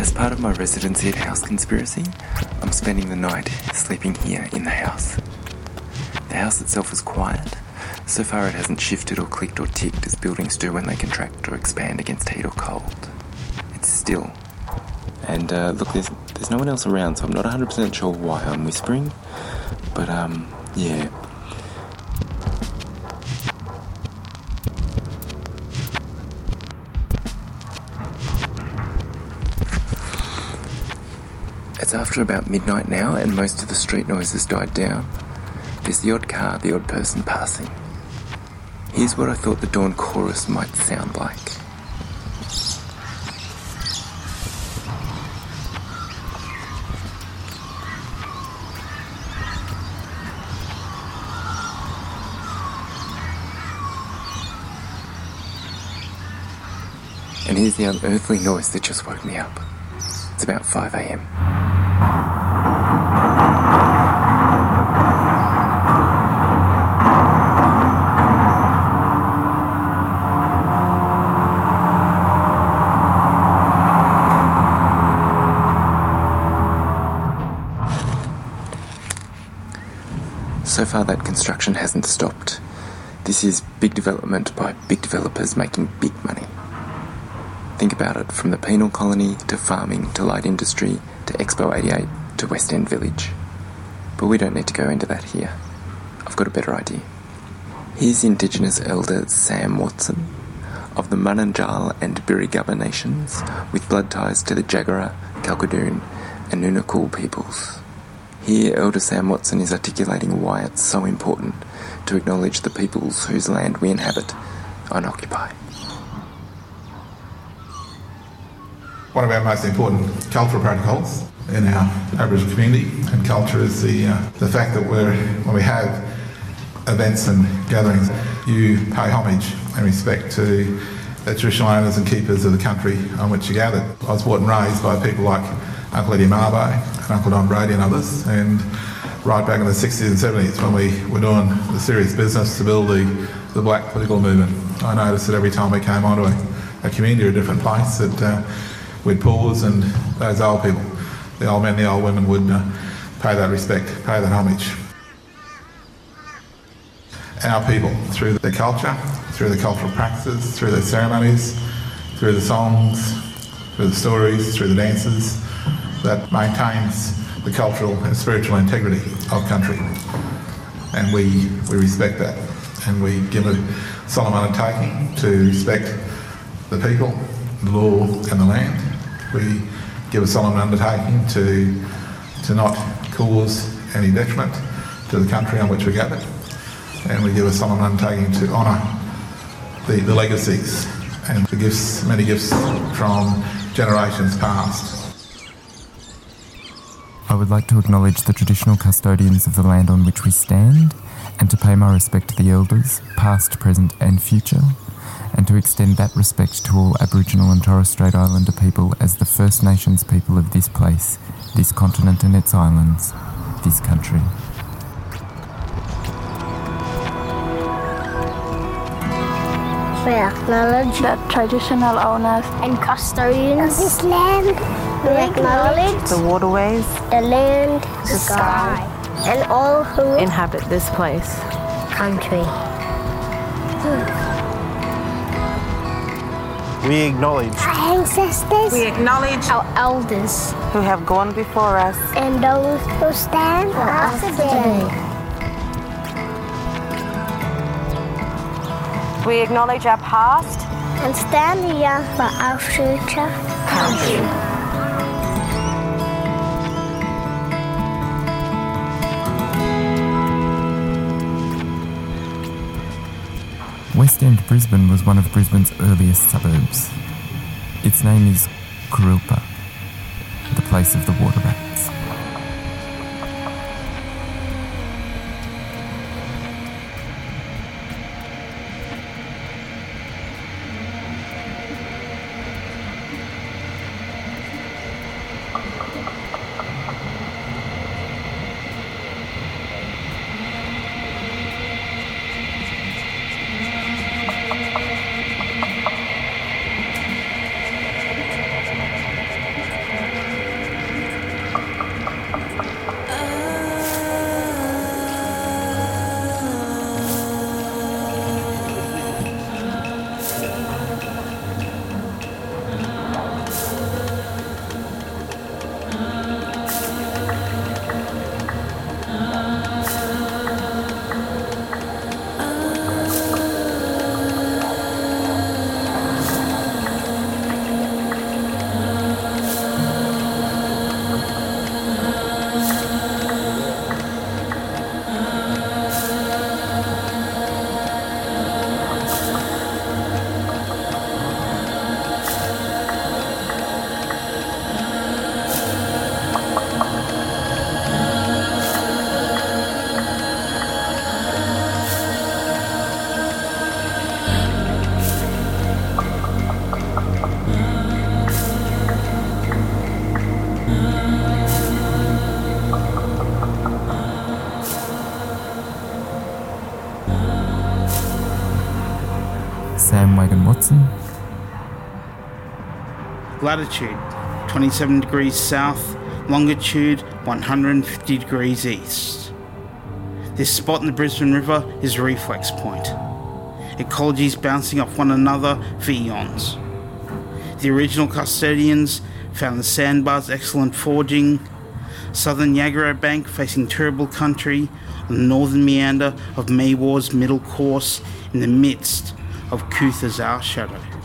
As part of my residency at House Conspiracy, I'm spending the night sleeping here in the house. The house itself is quiet. So far, it hasn't shifted or clicked or ticked as buildings do when they contract or expand against heat or cold. It's still. And uh, look, there's, there's no one else around, so I'm not 100% sure why I'm whispering. But, um, yeah. It's after about midnight now, and most of the street noise has died down. There's the odd car, the odd person passing. Here's what I thought the dawn chorus might sound like. And here's the unearthly noise that just woke me up. It's about 5 a.m. far, that construction hasn't stopped. This is big development by big developers making big money. Think about it from the penal colony to farming to light industry to Expo 88 to West End Village. But we don't need to go into that here. I've got a better idea. Here's Indigenous elder Sam Watson of the Mununjal and Birigubba nations with blood ties to the Jagera, Kalkadoon, and Nunakul peoples. Here, Elder Sam Watson is articulating why it's so important to acknowledge the peoples whose land we inhabit and occupy. One of our most important cultural protocols in our Aboriginal community and culture is the uh, the fact that we're when we have events and gatherings, you pay homage and respect to the traditional owners and keepers of the country on which you gathered. I was brought and raised by people like Uncle Eddie Mabo and Uncle Don Brady and others, and right back in the 60s and 70s when we were doing the serious business to build the, the black political movement. I noticed that every time we came onto a, a community or a different place that uh, we'd pause and those old people, the old men, the old women would uh, pay that respect, pay that homage. Our people, through their culture, through their cultural practices, through their ceremonies, through the songs, through the stories, through the dances, that maintains the cultural and spiritual integrity of country. And we, we respect that. And we give a solemn undertaking to respect the people, the law and the land. We give a solemn undertaking to, to not cause any detriment to the country on which we gather. And we give a solemn undertaking to honour the, the legacies and the gifts, many gifts from generations past. I would like to acknowledge the traditional custodians of the land on which we stand and to pay my respect to the elders, past, present, and future, and to extend that respect to all Aboriginal and Torres Strait Islander people as the First Nations people of this place, this continent and its islands, this country. We acknowledge the traditional owners and custodians of this land. We acknowledge the waterways, the land, the sky, and all who inhabit this place. country. We acknowledge Our ancestors, We acknowledge our elders, who have gone before us. and those who stand for us today. We acknowledge our past. And stand here for our future country. West End Brisbane was one of Brisbane's earliest suburbs. Its name is Kurilpa, the place of the water rats. Latitude 27 degrees south, longitude 150 degrees east. This spot in the Brisbane River is reflex point. Ecologies bouncing off one another for eons. The original custodians found the sandbars excellent foraging, southern Yagara Bank facing Turrbal country on the northern meander of Maywar's middle course in the midst of Cootha's Our Shadow.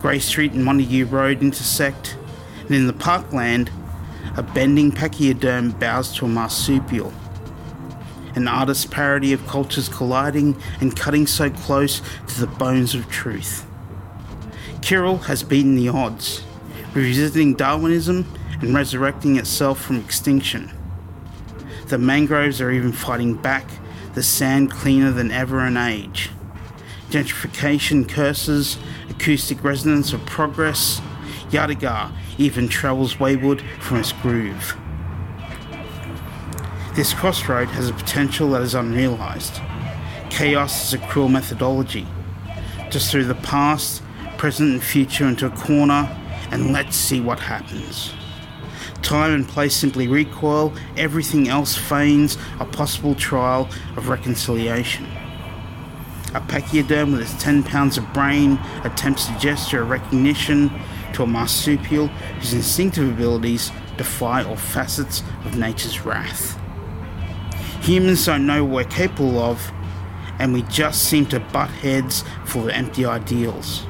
Grey Street and Montague Road intersect, and in the parkland, a bending pachyderm bows to a marsupial. An artist's parody of cultures colliding and cutting so close to the bones of truth. Kirril has beaten the odds, revisiting Darwinism and resurrecting itself from extinction. The mangroves are even fighting back, the sand cleaner than ever in age. Gentrification curses, acoustic resonance of progress, Yadigar even travels wayward from its groove. This crossroad has a potential that is unrealized. Chaos is a cruel methodology. Just through the past, present, and future into a corner, and let's see what happens. Time and place simply recoil, everything else feigns a possible trial of reconciliation. A pachyderm with its 10 pounds of brain attempts to gesture a recognition to a marsupial whose instinctive abilities defy all facets of nature's wrath. Humans don't know what we're capable of, and we just seem to butt heads full of empty ideals.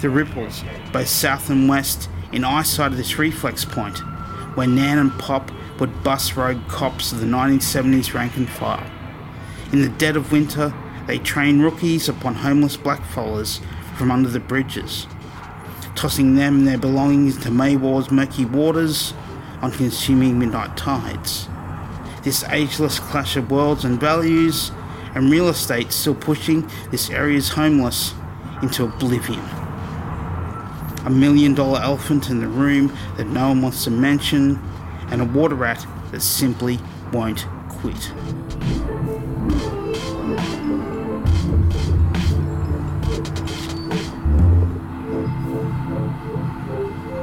The ripples, both south and west, in eyesight of this reflex point, where Nan and Pop would bus rogue cops of the 1970s rank and file. In the dead of winter, they train rookies upon homeless blackfellas from under the bridges, tossing them and their belongings into Maywar's murky waters on consuming midnight tides. This ageless clash of worlds and values, and real estate still pushing this area's homeless into oblivion. A million dollar elephant in the room that no one wants to mention, and a water rat that simply won't quit.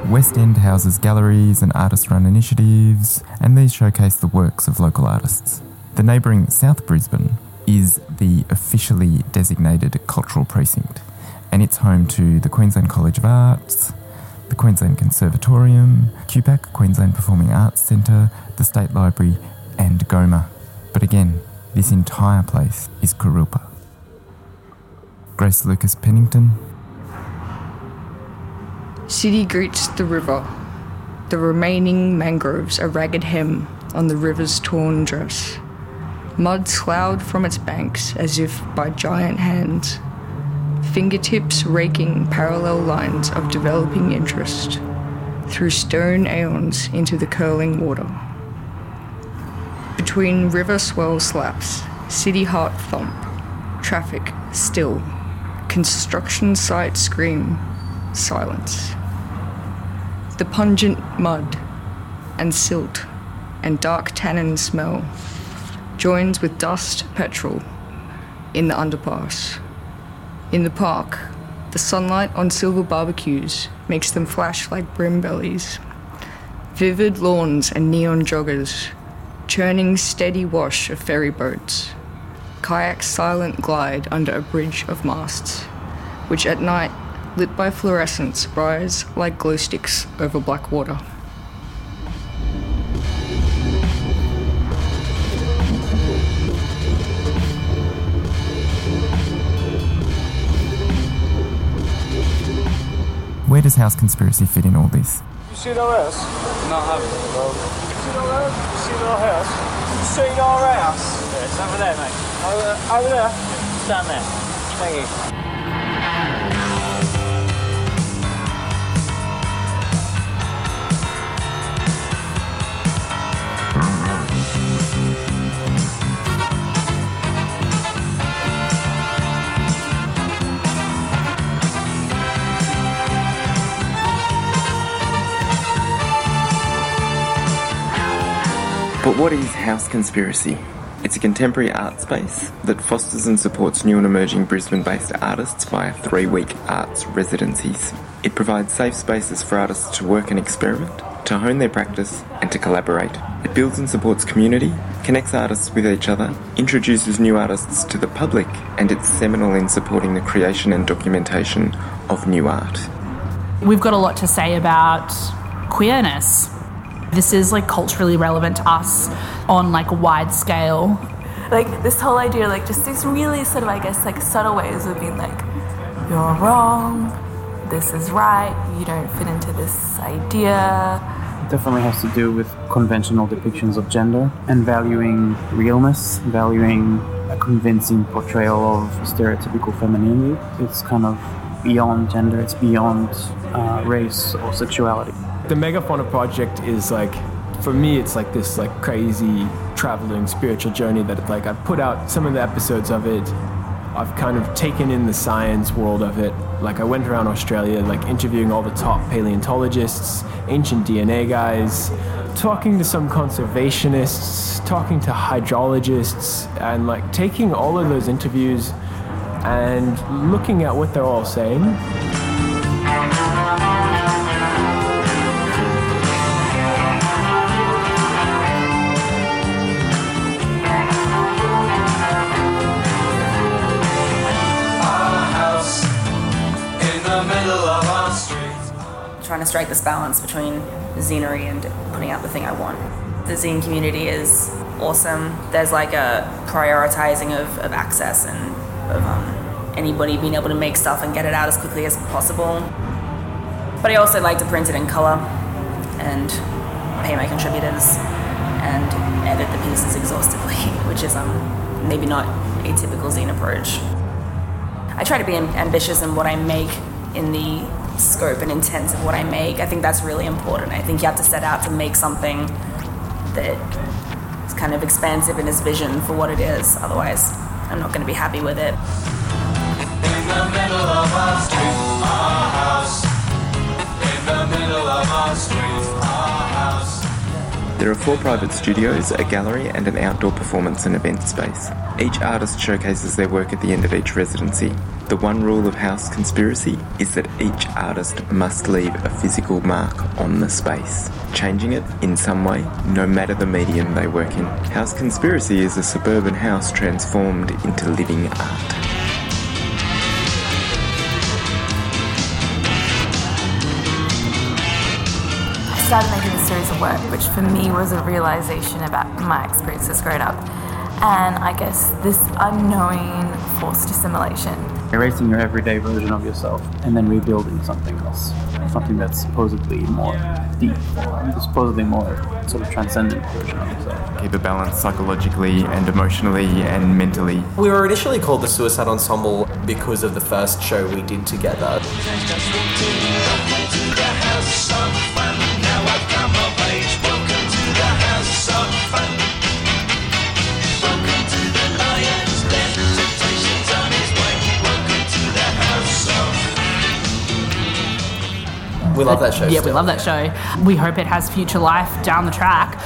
West End houses galleries and artist run initiatives, and these showcase the works of local artists. The neighbouring South Brisbane is the officially designated cultural precinct, and it's home to the Queensland College of Arts, the Queensland Conservatorium, QPAC, Queensland Performing Arts Centre, the State Library, and GoMA. But again, this entire place is Kurilpa. Grace Lucas Pennington, City greets the river. The remaining mangroves a ragged hem on the river's torn dress. Mud sloughed from its banks as if by giant hands. Fingertips raking parallel lines of developing interest through stone aeons into the curling water. Between river swell slaps, city heart thump, traffic still, construction site scream, silence. The pungent mud and silt and dark tannin smell joins with dust petrol in the underpass. In the park, the sunlight on silver barbecues makes them flash like brim bellies. Vivid lawns and neon joggers, churning steady wash of ferry boats. Kayaks silent glide under a bridge of masts, which at night lit by fluorescence, rise like glow sticks over black water. where does House Conspiracy fit in all this? You seen our house? No, I haven't. No. You seen our house? You seen our house? You seen our house? Yeah, it's over there, mate. Over, over there? Down there. Thank you. What is House Conspiracy? It's a contemporary art space that fosters and supports new and emerging Brisbane based artists via three week arts residencies. It provides safe spaces for artists to work and experiment, to hone their practice, and to collaborate. It builds and supports community, connects artists with each other, introduces new artists to the public, and it's seminal in supporting the creation and documentation of new art. We've got a lot to say about queerness. This is like culturally relevant to us on like a wide scale. Like this whole idea, like just these really sort of, I guess, like subtle ways of being like, you're wrong, this is right, you don't fit into this idea. definitely has to do with conventional depictions of gender and valuing realness, valuing a convincing portrayal of stereotypical femininity. It's kind of beyond gender, it's beyond uh, race or sexuality. The Megafauna project is like, for me, it's like this like crazy traveling spiritual journey that like I've put out some of the episodes of it. I've kind of taken in the science world of it. Like I went around Australia, like interviewing all the top paleontologists, ancient DNA guys, talking to some conservationists, talking to hydrologists, and like taking all of those interviews and looking at what they're all saying. Trying to strike this balance between zinery and putting out the thing I want. The zine community is awesome. There's like a prioritizing of, of access and of um, anybody being able to make stuff and get it out as quickly as possible. But I also like to print it in color and pay my contributors and edit the pieces exhaustively, which is um, maybe not a typical zine approach. I try to be ambitious in what I make in the scope and intent of what I make. I think that's really important. I think you have to set out to make something that is kind of expansive in its vision for what it is. Otherwise, I'm not going to be happy with it. There are four private studios, a gallery, and an outdoor performance and event space. Each artist showcases their work at the end of each residency. The one rule of House Conspiracy is that each artist must leave a physical mark on the space, changing it in some way, no matter the medium they work in. House Conspiracy is a suburban house transformed into living art. Started making this series of work, which for me was a realization about my experiences growing up. And I guess this unknowing forced assimilation. Erasing your everyday version of yourself and then rebuilding something else. Something that's supposedly more deep or supposedly more sort of transcendent version of yourself. Keep a balance psychologically and emotionally and mentally. We were initially called the Suicide Ensemble because of the first show we did together. We love that show. Yeah, we love that show. We hope it has future life down the track.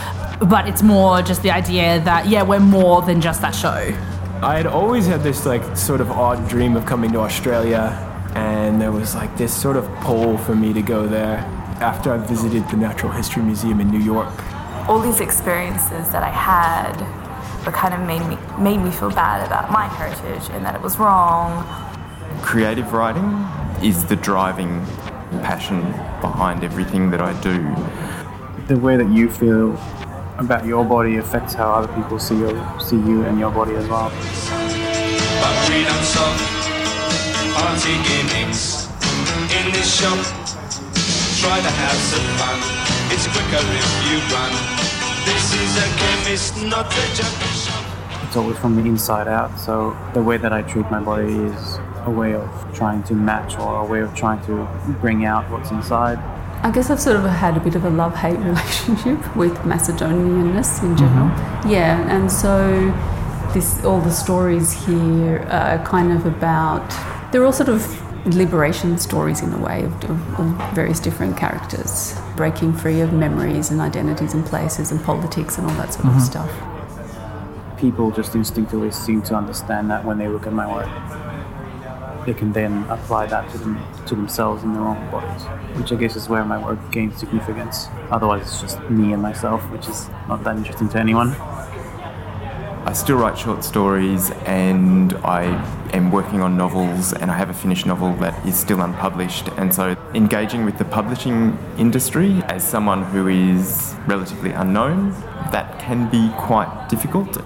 But it's more just the idea that, yeah, we're more than just that show. I had always had this like sort of odd dream of coming to Australia, and there was like this sort of pull for me to go there after I visited the Natural History Museum in New York. All these experiences that I had were kind of made me made me feel bad about my heritage and that it was wrong. Creative writing is the driving passion behind everything that I do. The way that you feel about your body affects how other people see you, see you and your body as well. But freedom song, party gimmicks in this shop. Try to have some fun. It's quicker if you run. This is a chemist, not a junkie shop. It's always from the inside out, so the way that I treat my body is a way of trying to match or a way of trying to bring out what's inside. I guess I've sort of had a bit of a love hate relationship with Macedonianness in general. Yeah, and so this all the stories here are kind of about they're all sort of liberation stories in a way of, of, of various different characters breaking free of memories and identities and places and politics and all that sort Mhm. of stuff. People just instinctively seem to understand that when they look at my work. They can then apply that to them to themselves in their own bodies, which I guess is where my work gains significance. Otherwise, it's just me and myself, which is not that interesting to anyone. I still write short stories and I am working on novels and I have a finished novel that is still unpublished. And so engaging with the publishing industry as someone who is relatively unknown, that can be quite difficult.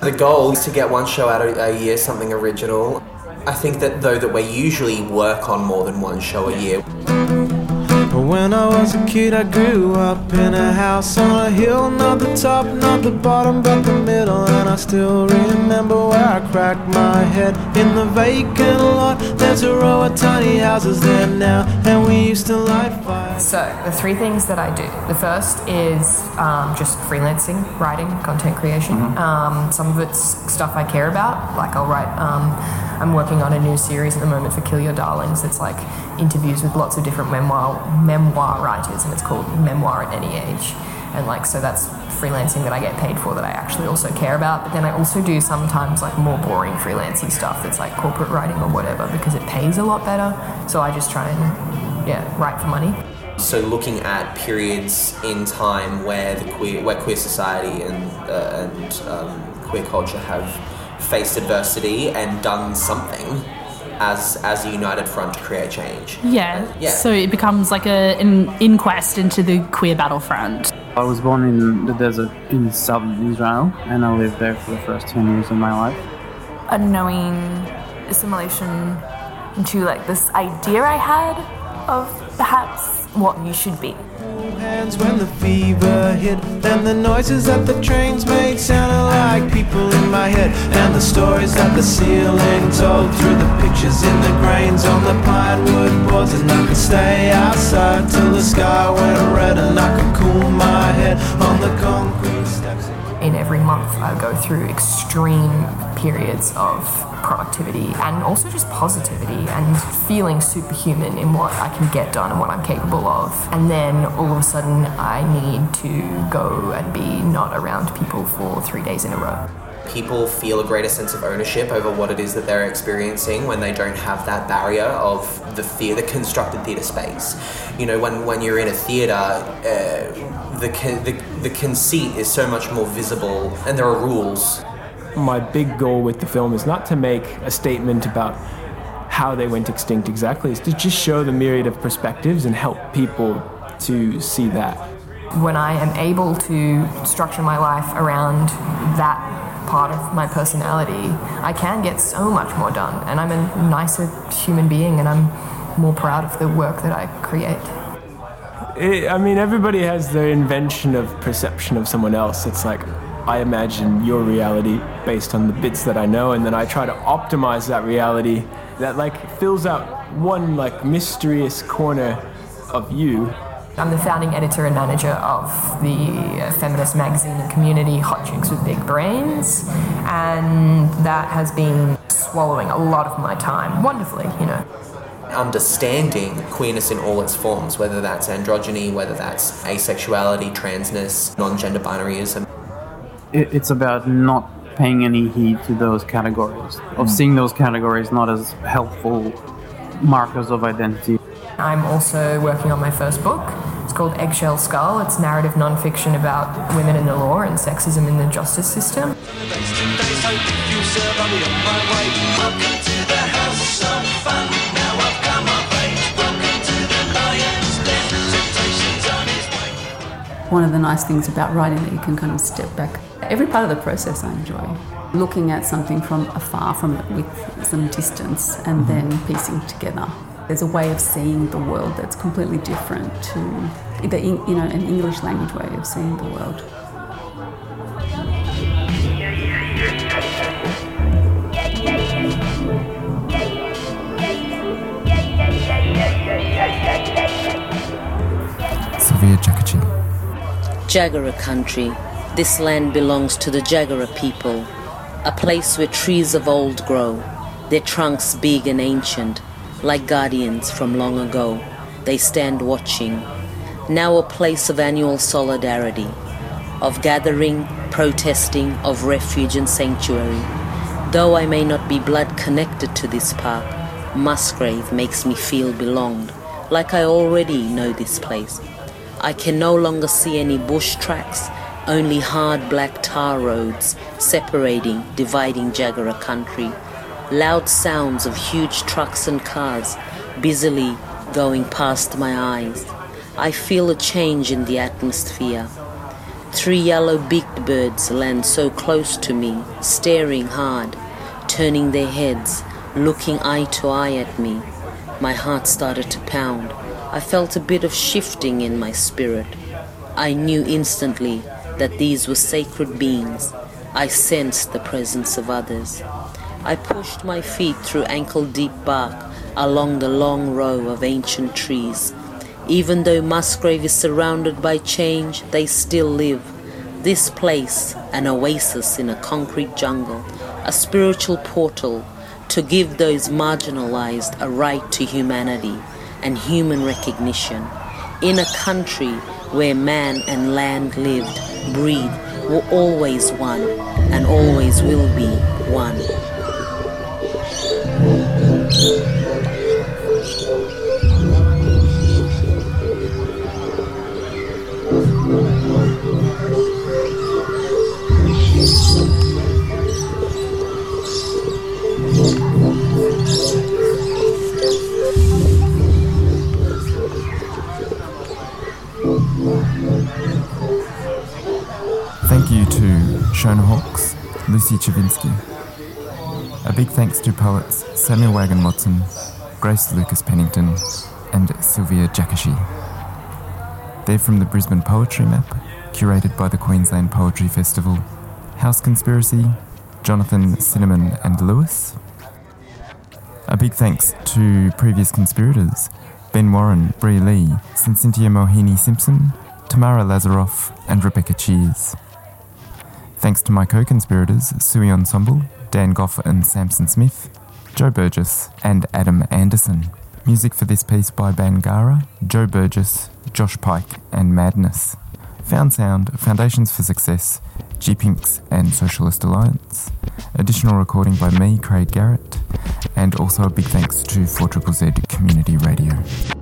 The goal is to get one show out a year, something original. I think that though that we usually work on more than one show a year. But When I was a kid, I grew up in a house on a hill, not the top, not the bottom, but the middle. And I still remember where I cracked my head in the vacant lot. There's a row of tiny houses there now, and we used to light fires. So, the three things that I do the first is um, just freelancing, writing, content creation. Um, some of it's stuff I care about, like I'll write. Um, I'm working on a new series at the moment for Kill Your Darlings. It's like interviews with lots of different memoir memoir writers, and it's called Memoir at Any Age. And like, so that's freelancing that I get paid for that I actually also care about. But then I also do sometimes like more boring freelancing stuff that's like corporate writing or whatever because it pays a lot better. So I just try and yeah write for money. So looking at periods in time where the queer, where queer society and uh, and um, queer culture have faced adversity and done something as as a united front to create change. Yeah. Yeah. So it becomes like a, an inquest into the queer battlefront. I was born in the desert in southern Israel, and I lived there for the first 10 years of my life. a knowing assimilation into like this idea I had of perhaps what you should be. hands when the fever hit And the noises that the trains made Sounded like people in my head And the stories that the ceiling told Through the pictures in the grains On the pine wood boards And I could stay outside Till the sky went red And I could cool my head On the concrete steps In every month, I go through extreme periods of productivity and also just positivity and feeling superhuman in what I can get done and what I'm capable of. And then all of a sudden, I need to go and be not around people for three days in a row. People feel a greater sense of ownership over what it is that they're experiencing when they don't have that barrier of the theatre, the constructed theatre space. You know, when, when you're in a theatre, uh, the, the, the conceit is so much more visible and there are rules. My big goal with the film is not to make a statement about how they went extinct exactly, it's to just show the myriad of perspectives and help people to see that. When I am able to structure my life around that part of my personality, I can get so much more done. And I'm a nicer human being and I'm more proud of the work that I create. It, I mean, everybody has their invention of perception of someone else. It's like I imagine your reality based on the bits that I know, and then I try to optimize that reality that like fills out one like mysterious corner of you. I'm the founding editor and manager of the feminist magazine and community Hot Chicks with Big Brains, and that has been swallowing a lot of my time wonderfully, you know. Understanding queerness in all its forms, whether that's androgyny, whether that's asexuality, transness, non gender binaryism. It, it's about not paying any heed to those categories, of hmm. seeing those categories not as helpful markers of identity. I'm also working on my first book. It's called Eggshell Skull. It's narrative nonfiction about women in the law and sexism in the justice system. One of the nice things about writing that you can kind of step back. Every part of the process I enjoy. Looking at something from afar, from with some distance, and mm-hmm. then piecing together. There's a way of seeing the world that's completely different to the you know an English language way of seeing the world. Sylvia Jackachi. Jagera country. This land belongs to the Jagera people, a place where trees of old grow, their trunks big and ancient, like guardians from long ago. They stand watching. Now a place of annual solidarity. of gathering, protesting, of refuge and sanctuary. Though I may not be blood connected to this park, Musgrave makes me feel belonged, like I already know this place. I can no longer see any bush tracks, only hard black tar roads separating, dividing Jagera country. Loud sounds of huge trucks and cars busily going past my eyes. I feel a change in the atmosphere. Three yellow beaked birds land so close to me, staring hard, turning their heads, looking eye to eye at me. My heart started to pound. I felt a bit of shifting in my spirit. I knew instantly that these were sacred beings. I sensed the presence of others. I pushed my feet through ankle deep bark along the long row of ancient trees. Even though Musgrave is surrounded by change, they still live. This place, an oasis in a concrete jungle, a spiritual portal to give those marginalized a right to humanity and human recognition. In a country where man and land lived, breathed, were always one and always will be one. Lucy Chavinsky. A big thanks to poets Samuel Wagan Watson, Grace Lucas Pennington, and Sylvia Jakashi. They're from the Brisbane Poetry Map, curated by the Queensland Poetry Festival, House Conspiracy, Jonathan Cinnamon and Lewis. A big thanks to previous conspirators Ben Warren, Bri Lee, Cynthia Mohini Simpson, Tamara Lazaroff, and Rebecca Cheers. Thanks to my co conspirators, Sui Ensemble, Dan Goff and Samson Smith, Joe Burgess, and Adam Anderson. Music for this piece by Bangarra, Joe Burgess, Josh Pike, and Madness. Found Sound, Foundations for Success, G Pinks, and Socialist Alliance. Additional recording by me, Craig Garrett, and also a big thanks to 4ZZZ Community Radio.